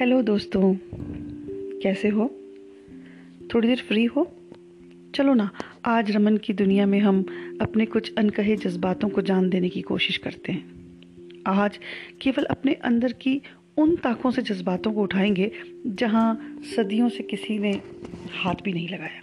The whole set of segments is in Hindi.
हेलो दोस्तों। कैसे हो? थोड़ी देर फ्री हो? चलो ना, आज रमन की दुनिया में हम अपने कुछ अनकहे जज्बातों को जान देने की कोशिश करते हैं। आज केवल अपने अंदर की उन ताकों से जज्बातों को उठाएँगे, जहाँ सदियों से किसी ने हाथ भी नहीं लगाया।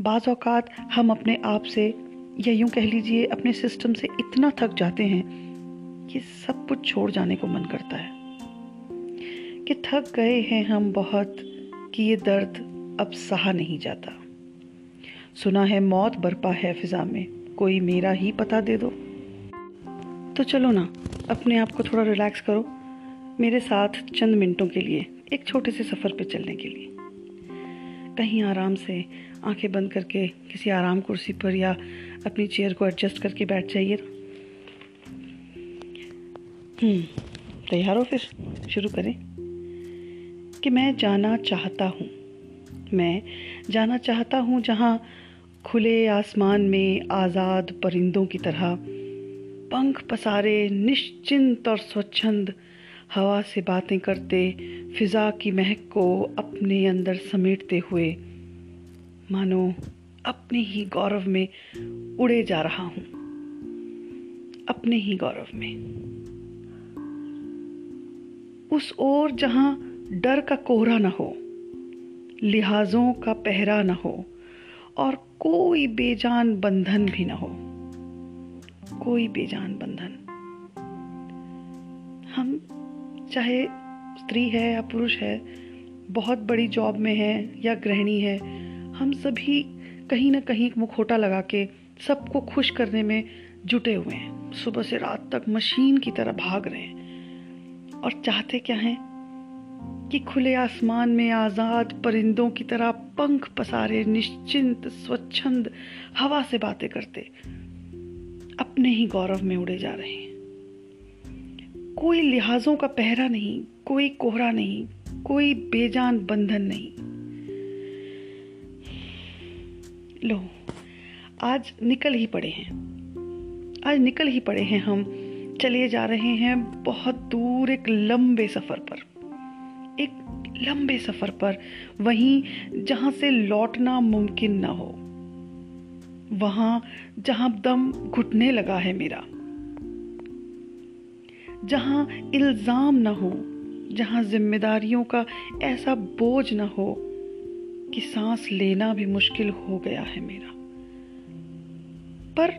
बाज़ अवकात हम अपने आप से, या यूँ कह लीजिए, अपने सिस्टम से इतना थक जाते हैं कि सब कुछ छोड़ जाने को मन करता है। कि थक गए हैं हम बहुत कि ये दर्द अब सहा नहीं जाता। सुना है मौत बरपा है फिजा में कोई मेरा ही पता दे दो। तो चलो ना अपने आप को थोड़ा रिलैक्स करो मेरे साथ चंद मिनटों के लिए एक छोटे से सफ़र पे चलने के लिए। कहीं आराम से आँखें बंद करके किसी आराम कुर्सी पर या अपनी चेयर को एडजस्ट करके बैठ जाइए हम्म, तैयार हो फिर शुरू करें। कि मैं जाना चाहता हूँ। मैं जाना चाहता हूँ जहाँ खुले आसमान में आज़ाद परिंदों की तरह पंख पसारे, निश्चिंत और स्वच्छंद हवा से बातें करते, फिज़ा की महक को अपने अंदर समेटते हुए मानो अपने ही गौरव में उड़े जा रहा हूँ। अपने ही गौरव में। उस ओर जहाँ डर का कोहरा न हो, लिहाजों का पहरा न हो और कोई बेजान बंधन भी न हो। कोई बेजान बंधन। हम, चाहे स्त्री है या पुरुष है, बहुत बड़ी जॉब में है या गृहिणी है, हम सभी कहीं ना कहीं मुखोटा लगा के सबको खुश करने में जुटे हुए हैं। सुबह से रात तक मशीन की तरह भाग रहे हैं। और चाहते क्या हैं? कि खुले आसमान में आज़ाद परिंदों की तरह पंख पसारे निश्चिंत, स्वच्छंद हवा से बातें करते, अपने ही गौरव में उड़े जा रहे हैं। कोई लिहाजों का पहरा नहीं, कोई कोहरा नहीं, कोई बेजान बंधन नहीं। लो, आज निकल ही पड़े हैं। आज निकल ही पड़े हैं हम। चले जा रहे हैं बहुत दूर एक लंबे सफ़र पर। एक लंबे सफ़र पर, वहीं जहाँ से लौटना मुमकिन ना हो, वहाँ जहाँ दम घुटने लगा है मेरा, जहाँ इल्ज़ाम ना हो, जहाँ जिम्मेदारियों का ऐसा बोझ ना हो कि सांस लेना भी मुश्किल हो गया है मेरा। पर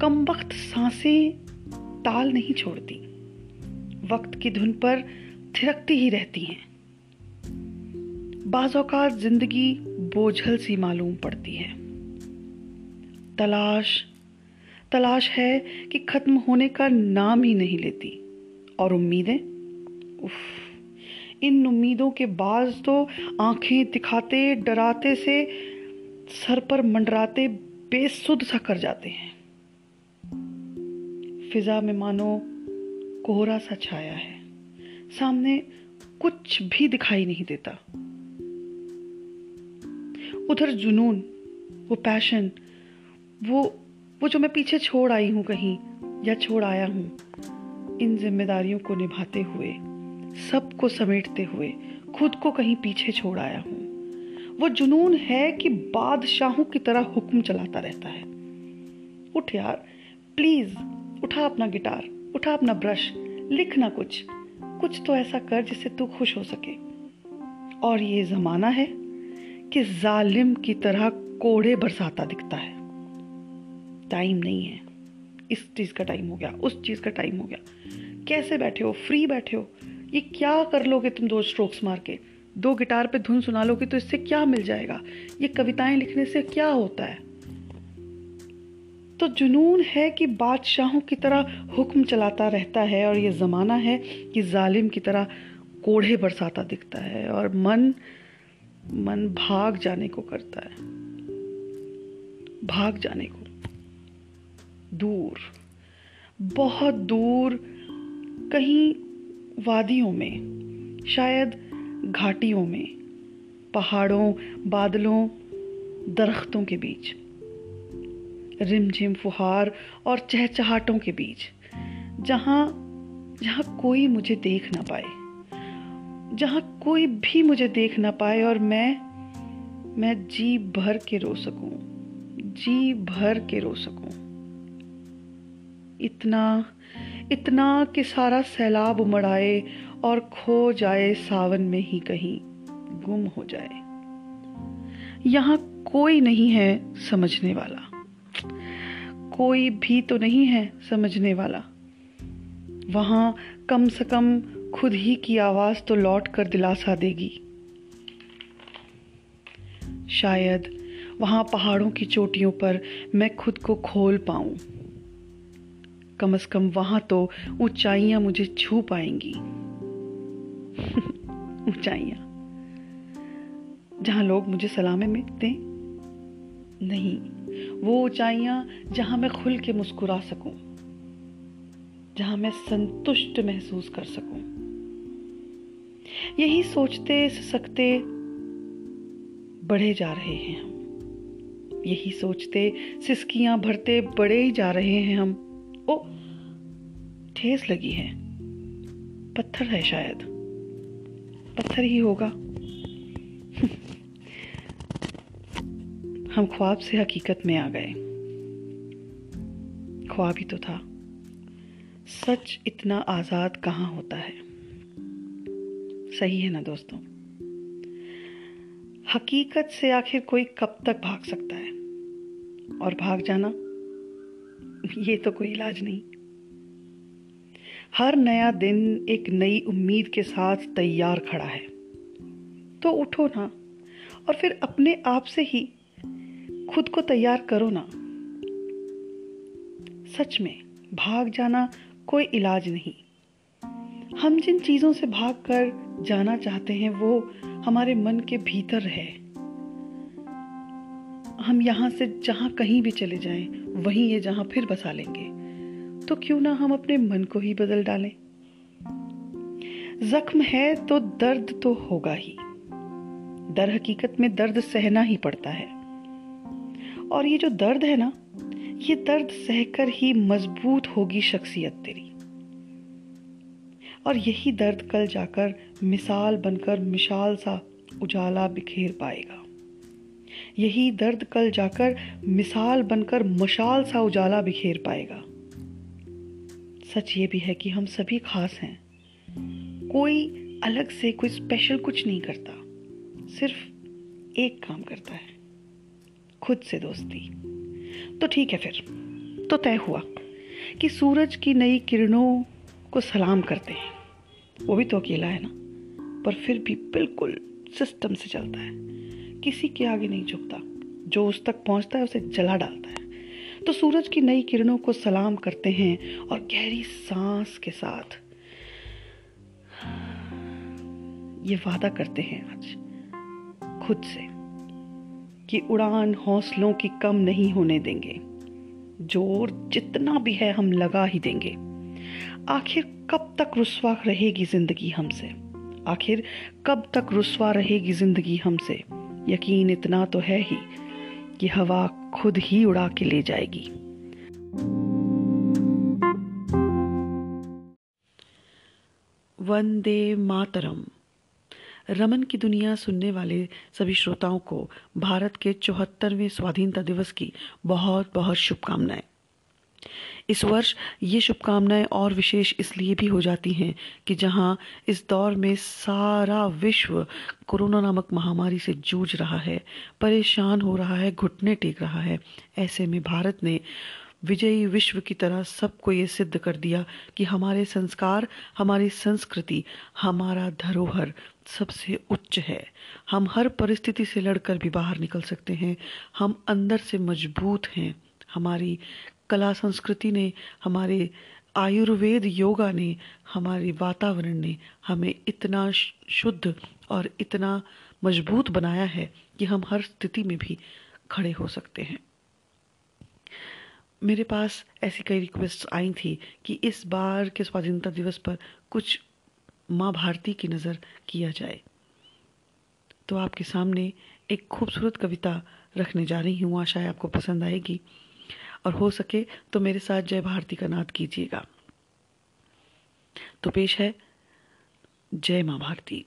कम वक्त साँसें ताल नहीं छोड़ती, वक्त की धुन पर थिरकती ही रहती हैं। बाज़ौकात ज़िंदगी बोझल सी मालूम पड़ती है। तलाश तलाश है कि खत्म होने का नाम ही नहीं लेती। और उम्मीदें? उफ, इन उम्मीदों के बाज तो आँखें दिखाते, डराते से सर पर मंडराते बेसुध सा कर जाते हैं। फिजा में मानो कोहरा सा छाया है। सामने कुछ भी दिखाई नहीं देता। उधर जुनून, वो पैशन वो वो जो मैं पीछे छोड़ आई हूँ कहीं, या छोड़ आया हूँ, इन जिम्मेदारियों को निभाते हुए सबको समेटते हुए, खुद को कहीं पीछे छोड़ आया हूँ। वो जुनून है कि बादशाहों की तरह हुक्म चलाता रहता है। उठ यार प्लीज़ उठा अपना गिटार, उठा अपना ब्रश लिखना कुछ। कुछ तो ऐसा कर जिससे तू खुश हो सके। और ये जमाना है कि जालिम की तरह कोड़े बरसाता दिखता है। टाइम नहीं है। इस चीज़ का टाइम हो गया, उस चीज़ का टाइम हो गया। कैसे बैठे हो? फ्री बैठे हो? ये क्या कर लोगे तुम दो स्ट्रोक्स मार के? दो गिटार पे धुन सुना लोगे तो इससे क्या मिल जाएगा? ये कविताएँ लिखने से क्या होता है? तो जुनून है कि बादशाहों की तरह हुक्म चलाता रहता है और ये ज़माना है कि जालिम की तरह कोढ़े बरसाता दिखता है और मन मन भाग जाने को करता है। भाग जाने को। दूर। बहुत दूर कहीं वादियों में, शायद घाटियों में, पहाड़ों, बादलों, दरख्तों के बीच। रिमझिम फुहार और चहचहाटों के बीच, जहाँ जहाँ कोई मुझे देख ना पाए, जहाँ कोई भी मुझे देख ना पाए और मैं मैं जी भर के रो सकूँ, जी भर के रो सकूँ। इतना इतना कि सारा सैलाब उमड़ आए और खो जाए सावन में ही कहीं, गुम हो जाए। यहाँ कोई नहीं है समझने वाला। कोई भी तो नहीं है समझने वाला। वहाँ कम से कम खुद ही की आवाज़ तो लौट कर दिलासा देगी। शायद वहाँ पहाड़ों की चोटियों पर मैं खुद को खोल पाऊँ। कम से कम वहाँ तो ऊंचाइयाँ मुझे छू पाएँगी। ऊंचाइयाँ। जहाँ लोग मुझे सलामें मिलते नहीं। वो ऊंचाइयाँ जहाँ मैं खुल के मुस्कुरा सकूँ, जहाँ मैं संतुष्ट महसूस कर सकूँ। यही सोचते, ससकते बढ़े जा रहे हैं हम। यही सोचते, सिसकियाँ भरते बड़े ही जा रहे हैं हम। ओ, ठेस लगी है। पत्थर है शायद। पत्थर ही होगा। हम ख्वाब से हकीकत में आ गए। ख्वाब ही तो था। सच इतना आज़ाद कहाँ होता है? सही है ना दोस्तों? हकीकत से आखिर कोई कब तक भाग सकता है? और भाग जाना? ये तो कोई इलाज नहीं। हर नया दिन एक नई उम्मीद के साथ तैयार खड़ा है। तो उठो ना, और फिर अपने आप से ही खुद को तैयार करो ना। सच में, भाग जाना कोई इलाज नहीं। हम जिन चीज़ों से भाग कर जाना चाहते हैं, वो हमारे मन के भीतर है। हम यहाँ से जहाँ कहीं भी चले जाएँ, वहीं ये जहाँ फिर बसा लेंगे। तो क्यों ना हम अपने मन को ही बदल डालें? जख्म है तो दर्द तो होगा ही। दर हकीकत में दर्द सहना ही पड़ता है। और ये जो दर्द है ना, ये दर्द सहकर ही मज़बूत होगी शख्सियत तेरी। और यही दर्द कल जाकर मिसाल बनकर मिसाल सा उजाला बिखेर पाएगा। यही दर्द कल जाकर मिसाल बनकर मशाल सा उजाला बिखेर पाएगा। सच ये भी है कि हम सभी खास हैं। कोई अलग से कोई स्पेशल कुछ नहीं करता। सिर्फ़ एक काम करता है। खुद से दोस्ती। तो ठीक है फिर तो तय हुआ कि सूरज की नई किरणों को सलाम करते हैं। वो भी तो अकेला है ना, पर फिर भी बिल्कुल सिस्टम से चलता है। किसी के आगे नहीं झुकता, जो उस तक पहुँचता है उसे जला डालता है। तो सूरज की नई किरणों को सलाम करते हैं और गहरी सांस के साथ ये वादा करते हैं आज खुद से। कि उड़ान हौसलों की कम नहीं होने देंगे। ज़ोर जितना भी है हम लगा ही देंगे। आखिर कब तक रुसवा रहेगी ज़िंदगी हमसे? आखिर कब तक रुसवा रहेगी ज़िंदगी हमसे? यकीन इतना तो है ही कि हवा खुद ही उड़ा के ले जाएगी। वंदे मातरम। रमन की दुनिया सुनने वाले सभी श्रोताओं को भारत के चौहत्तरवें स्वाधीनता दिवस की बहुत बहुत शुभकामनाएँ। इस वर्ष ये शुभकामनाएँ और विशेष इसलिए भी हो जाती हैं कि जहाँ इस दौर में सारा विश्व कोरोना नामक महामारी से जूझ रहा है, परेशान हो रहा है, घुटने टेक रहा है, ऐसे में भारत ने विजयी विश्व की तरह सबको ये सिद्ध कर दिया कि हमारे संस्कार, हमारी संस्कृति, हमारा धरोहर सबसे उच्च है। हम हर परिस्थिति से लड़कर भी बाहर निकल सकते हैं। हम अंदर से मज़बूत हैं। हमारी कला संस्कृति ने, हमारे आयुर्वेद योगा ने, हमारे वातावरण ने हमें इतना शुद्ध और इतना मज़बूत बनाया है कि हम हर स्थिति में भी खड़े हो सकते हैं। मेरे पास ऐसी कई रिक्वेस्ट आई थी कि इस बार के स्वाधीनता दिवस पर कुछ माँ भारती की नज़र किया जाए। तो आपके सामने एक खूबसूरत कविता रखने जा रही हूँ। आशा है आपको पसंद आएगी। और हो सके तो मेरे साथ जय भारती का नाद कीजिएगा। तो पेश है, जय माँ भारती।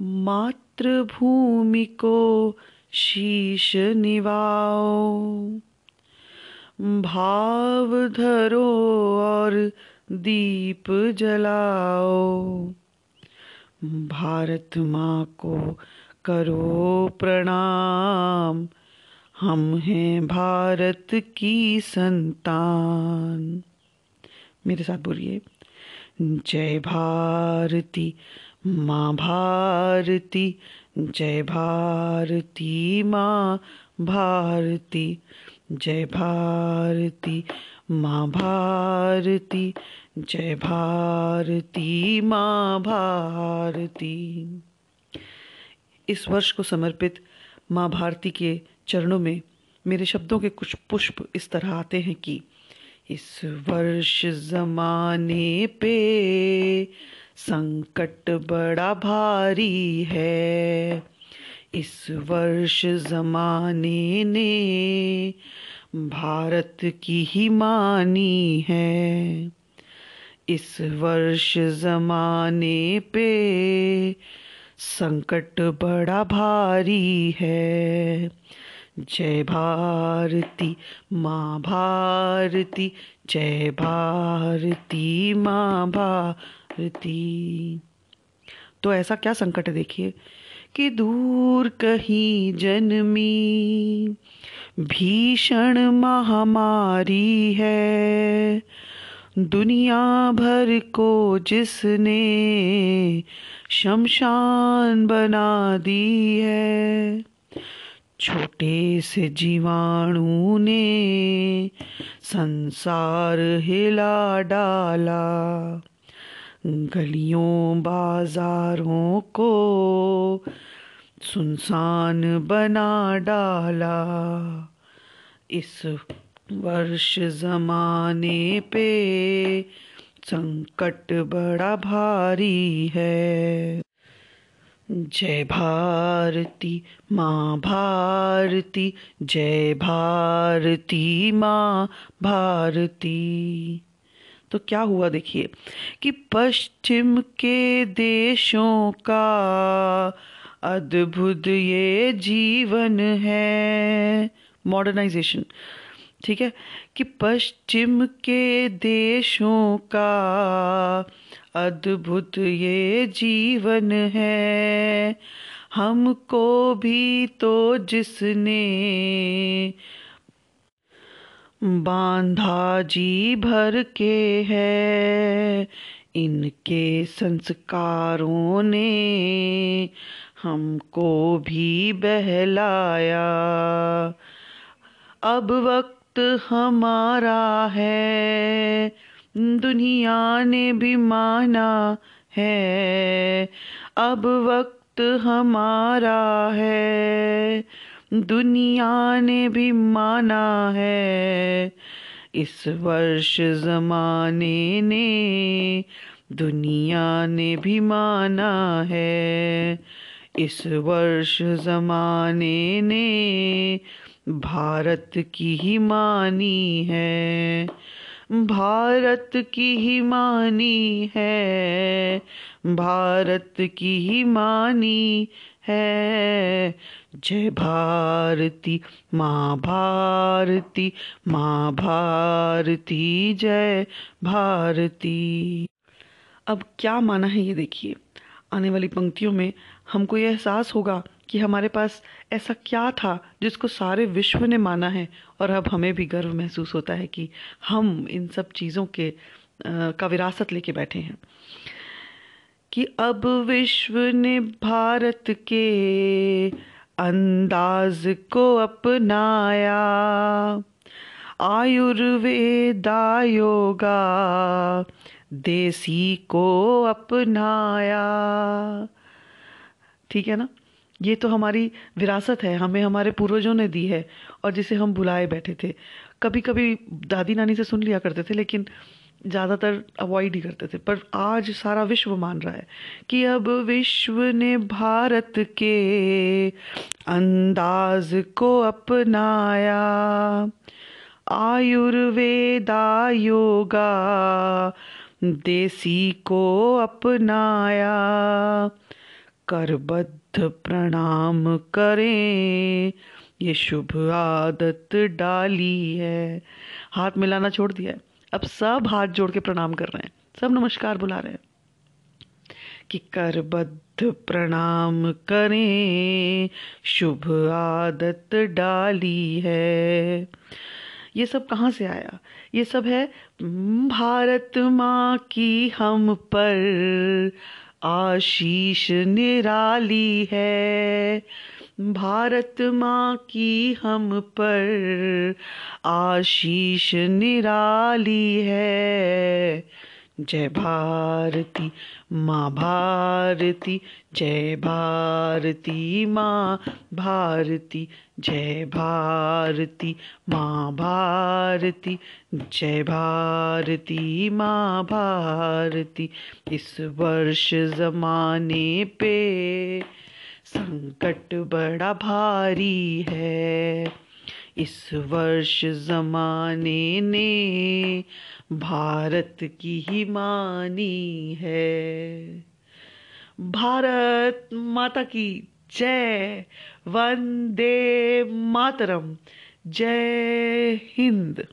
मातृभूमि को शीश निवाओ भाव धरो और दीप जलाओ। भारत माँ को करो प्रणाम। हम हैं भारत की संतान। मेरे साथ बोलिए, जय भारती, माँ भारती जय भारती माँ भारती, जय भारती माँ भारती, जय भारती माँ भारती। इस वर्ष को समर्पित माँ भारती के चरणों में मेरे शब्दों के कुछ पुष्प इस तरह आते हैं कि इस वर्ष जमाने पे संकट बड़ा भारी है। इस वर्ष जमाने ने भारत की ही मानी है। इस वर्ष जमाने पे संकट बड़ा भारी है। जय भारती माँ भारती, जय भारती माँ भारती तो ऐसा क्या संकट है देखिए, कि दूर कहीं जन्मी भीषण महामारी है। दुनिया भर को जिसने शमशान बना दी है, छोटे से जीवाणु ने संसार हिला डाला। गलियों, बाजारों को सुनसान बना डाला। इस वर्ष जमाने पे संकट बड़ा भारी है। जय भारती, माँ भारती, जय भारती, माँ भारती। तो क्या हुआ देखिए, कि पश्चिम के देशों का अद्भुत ये जीवन है। मॉडर्नाइजेशन ठीक है? कि पश्चिम के देशों का अद्भुत ये जीवन है। हमको भी तो जिसने बांधा जी भर के है। इनके संस्कारों ने हमको भी बहलाया। अब वक्त हमारा है। दुनिया ने भी माना है। अब वक्त हमारा है। दुनिया ने भी माना है। इस वर्ष जमाने ने दुनिया ने भी माना है। इस वर्ष जमाने ने भारत की ही मानी है। भारत की ही मानी है। भारत की ही मानी है। जय भारती माँ भारती माँ भारती जय भारती। अब क्या माना है ये देखिए आने वाली पंक्तियों में हमको ये एहसास होगा कि हमारे पास ऐसा क्या था जिसको सारे विश्व ने माना है और अब हमें भी गर्व महसूस होता है कि हम इन सब चीज़ों के आ, का विरासत लेके बैठे हैं। कि अब विश्व ने भारत के अंदाज को अपनाया। आयुर्वेदा योगा देसी को अपनाया। ठीक है ना? ये तो हमारी विरासत है, हमें हमारे पूर्वजों ने दी है और जिसे हम बुलाए बैठे थे। कभी कभी दादी नानी से सुन लिया करते थे, लेकिन ज़्यादातर अवॉइड ही करते थे। पर आज सारा विश्व मान रहा है कि अब विश्व ने भारत के अंदाज को अपनाया। आयुर्वेदा योगा देसी को अपनाया। करबद्ध प्रणाम करें, ये शुभ आदत डाली है। हाथ मिलाना छोड़ दिया है। अब सब हाथ जोड़ के प्रणाम कर रहे हैं। सब नमस्कार बुला रहे हैं। कि करबद्ध प्रणाम करें, शुभ आदत डाली है। ये सब कहाँ से आया? ये सब है भारत माँ की हम पर आशीष निराली है। भारत माँ की हम पर आशीष निराली है। जय भारती माँ भारती, जय भारती माँ भारती, जय भारती माँ भारती, जय भारती माँ भारती। इस वर्ष जमाने पे संकट बड़ा भारी है। इस वर्ष जमाने ने भारत की ही मानी है। भारत माता की जय, वंदे मातरम, जय हिंद।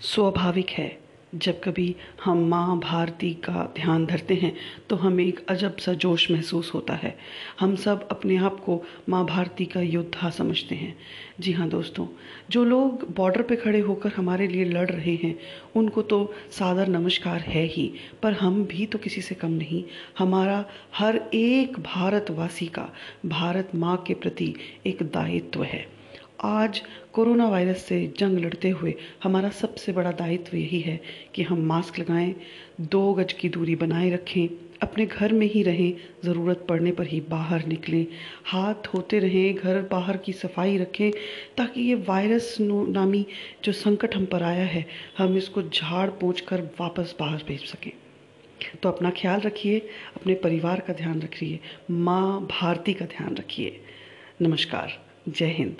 स्वाभाविक है जब कभी हम माँ भारती का ध्यान धरते हैं तो हमें एक अजब सा जोश महसूस होता है। हम सब अपने आप को माँ भारती का योद्धा समझते हैं। जी हाँ दोस्तों, जो लोग बॉर्डर पे खड़े होकर हमारे लिए लड़ रहे हैं, उनको तो सादर नमस्कार है ही, पर हम भी तो किसी से कम नहीं। हमारा हर एक भारतवासी का, भारत माँ के प्रति एक दायित्व है। आज कोरोना वायरस से जंग लड़ते हुए हमारा सबसे बड़ा दायित्व यही है कि हम मास्क लगाएँ, दो गज की दूरी बनाए रखें, अपने घर में ही रहें, ज़रूरत पड़ने पर ही बाहर निकलें, हाथ धोते रहें, घर बाहर की सफ़ाई रखें, ताकि ये वायरस नामी जो संकट हम पर आया है, हम इसको झाड़ पोंछ कर वापस बाहर भेज सकें। तो अपना ख्याल रखिए, अपने परिवार का ध्यान रखिए, माँ भारती का ध्यान रखिए। नमस्कार, जय हिंद।